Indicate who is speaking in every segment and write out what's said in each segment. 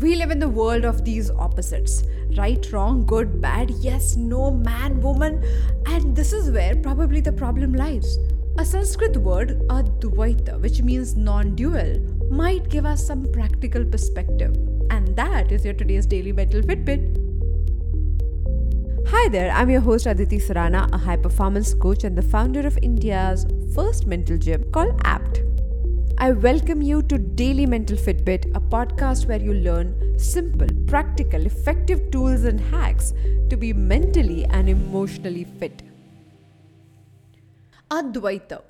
Speaker 1: We live in the world of these opposites right, wrong, good, bad, yes, no, man, woman, and this is where probably the problem lies. A Sanskrit word, Advaita, which means non dual, might give us some practical perspective. And that is your today's Daily Mental Fitbit. Hi there, I'm your host Aditi Surana, a high performance coach and the founder of India's first mental gym called APT. I welcome you to Daily Mental Fitbit, a podcast where you learn simple, practical, effective tools and hacks to be mentally and emotionally fit. Advaita.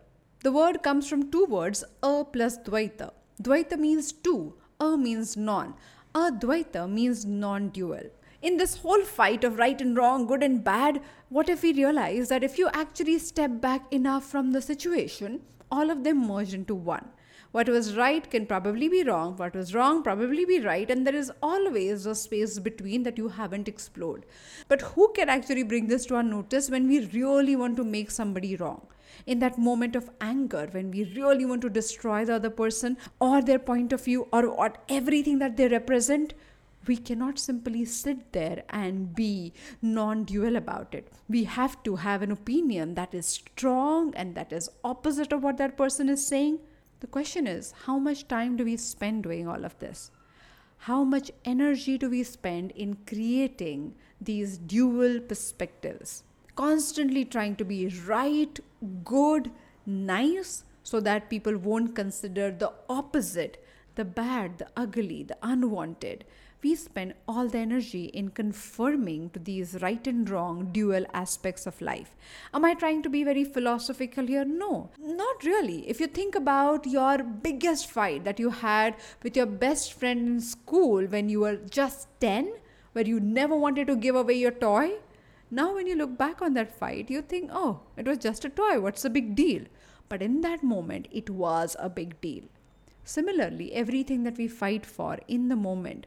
Speaker 1: The word comes from two words, a plus dvaita. Dvaita means two, a means non. Advaita means non dual. In this whole fight of right and wrong, good and bad, what if we realize that if you actually step back enough from the situation, all of them merge into one? What was right can probably be wrong, what was wrong probably be right, and there is always a space between that you haven't explored. But who can actually bring this to our notice when we really want to make somebody wrong? In that moment of anger, when we really want to destroy the other person or their point of view or what everything that they represent, we cannot simply sit there and be non dual about it. We have to have an opinion that is strong and that is opposite of what that person is saying. The question is how much time do we spend doing all of this? How much energy do we spend in creating these dual perspectives? Constantly trying to be right, good, nice, so that people won't consider the opposite the bad, the ugly, the unwanted we spend all the energy in conforming to these right and wrong dual aspects of life. Am I trying to be very philosophical here? No, not really. If you think about your biggest fight that you had with your best friend in school when you were just 10, where you never wanted to give away your toy, now when you look back on that fight, you think, oh, it was just a toy. What's the big deal? But in that moment, it was a big deal. Similarly, everything that we fight for in the moment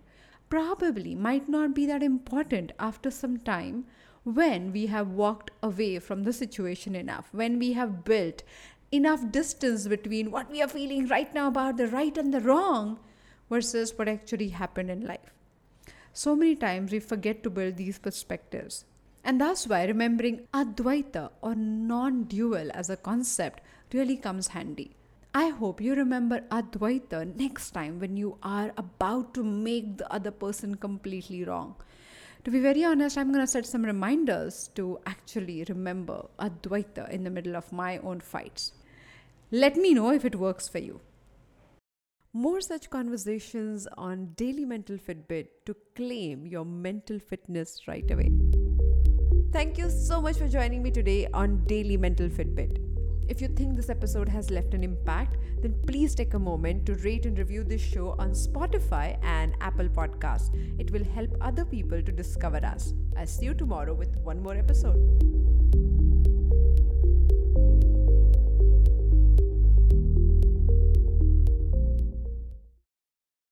Speaker 1: probably might not be that important after some time when we have walked away from the situation enough, when we have built enough distance between what we are feeling right now about the right and the wrong versus what actually happened in life. So many times we forget to build these perspectives. And that's why remembering Advaita or non dual as a concept really comes handy. I hope you remember Advaita next time when you are about to make the other person completely wrong. To be very honest, I'm going to set some reminders to actually remember Advaita in the middle of my own fights. Let me know if it works for you. More such conversations on Daily Mental Fitbit to claim your mental fitness right away. Thank you so much for joining me today on Daily Mental Fitbit. If you think this episode has left an impact, then please take a moment to rate and review this show on Spotify and Apple Podcasts. It will help other people to discover us. I'll see you tomorrow with one more episode.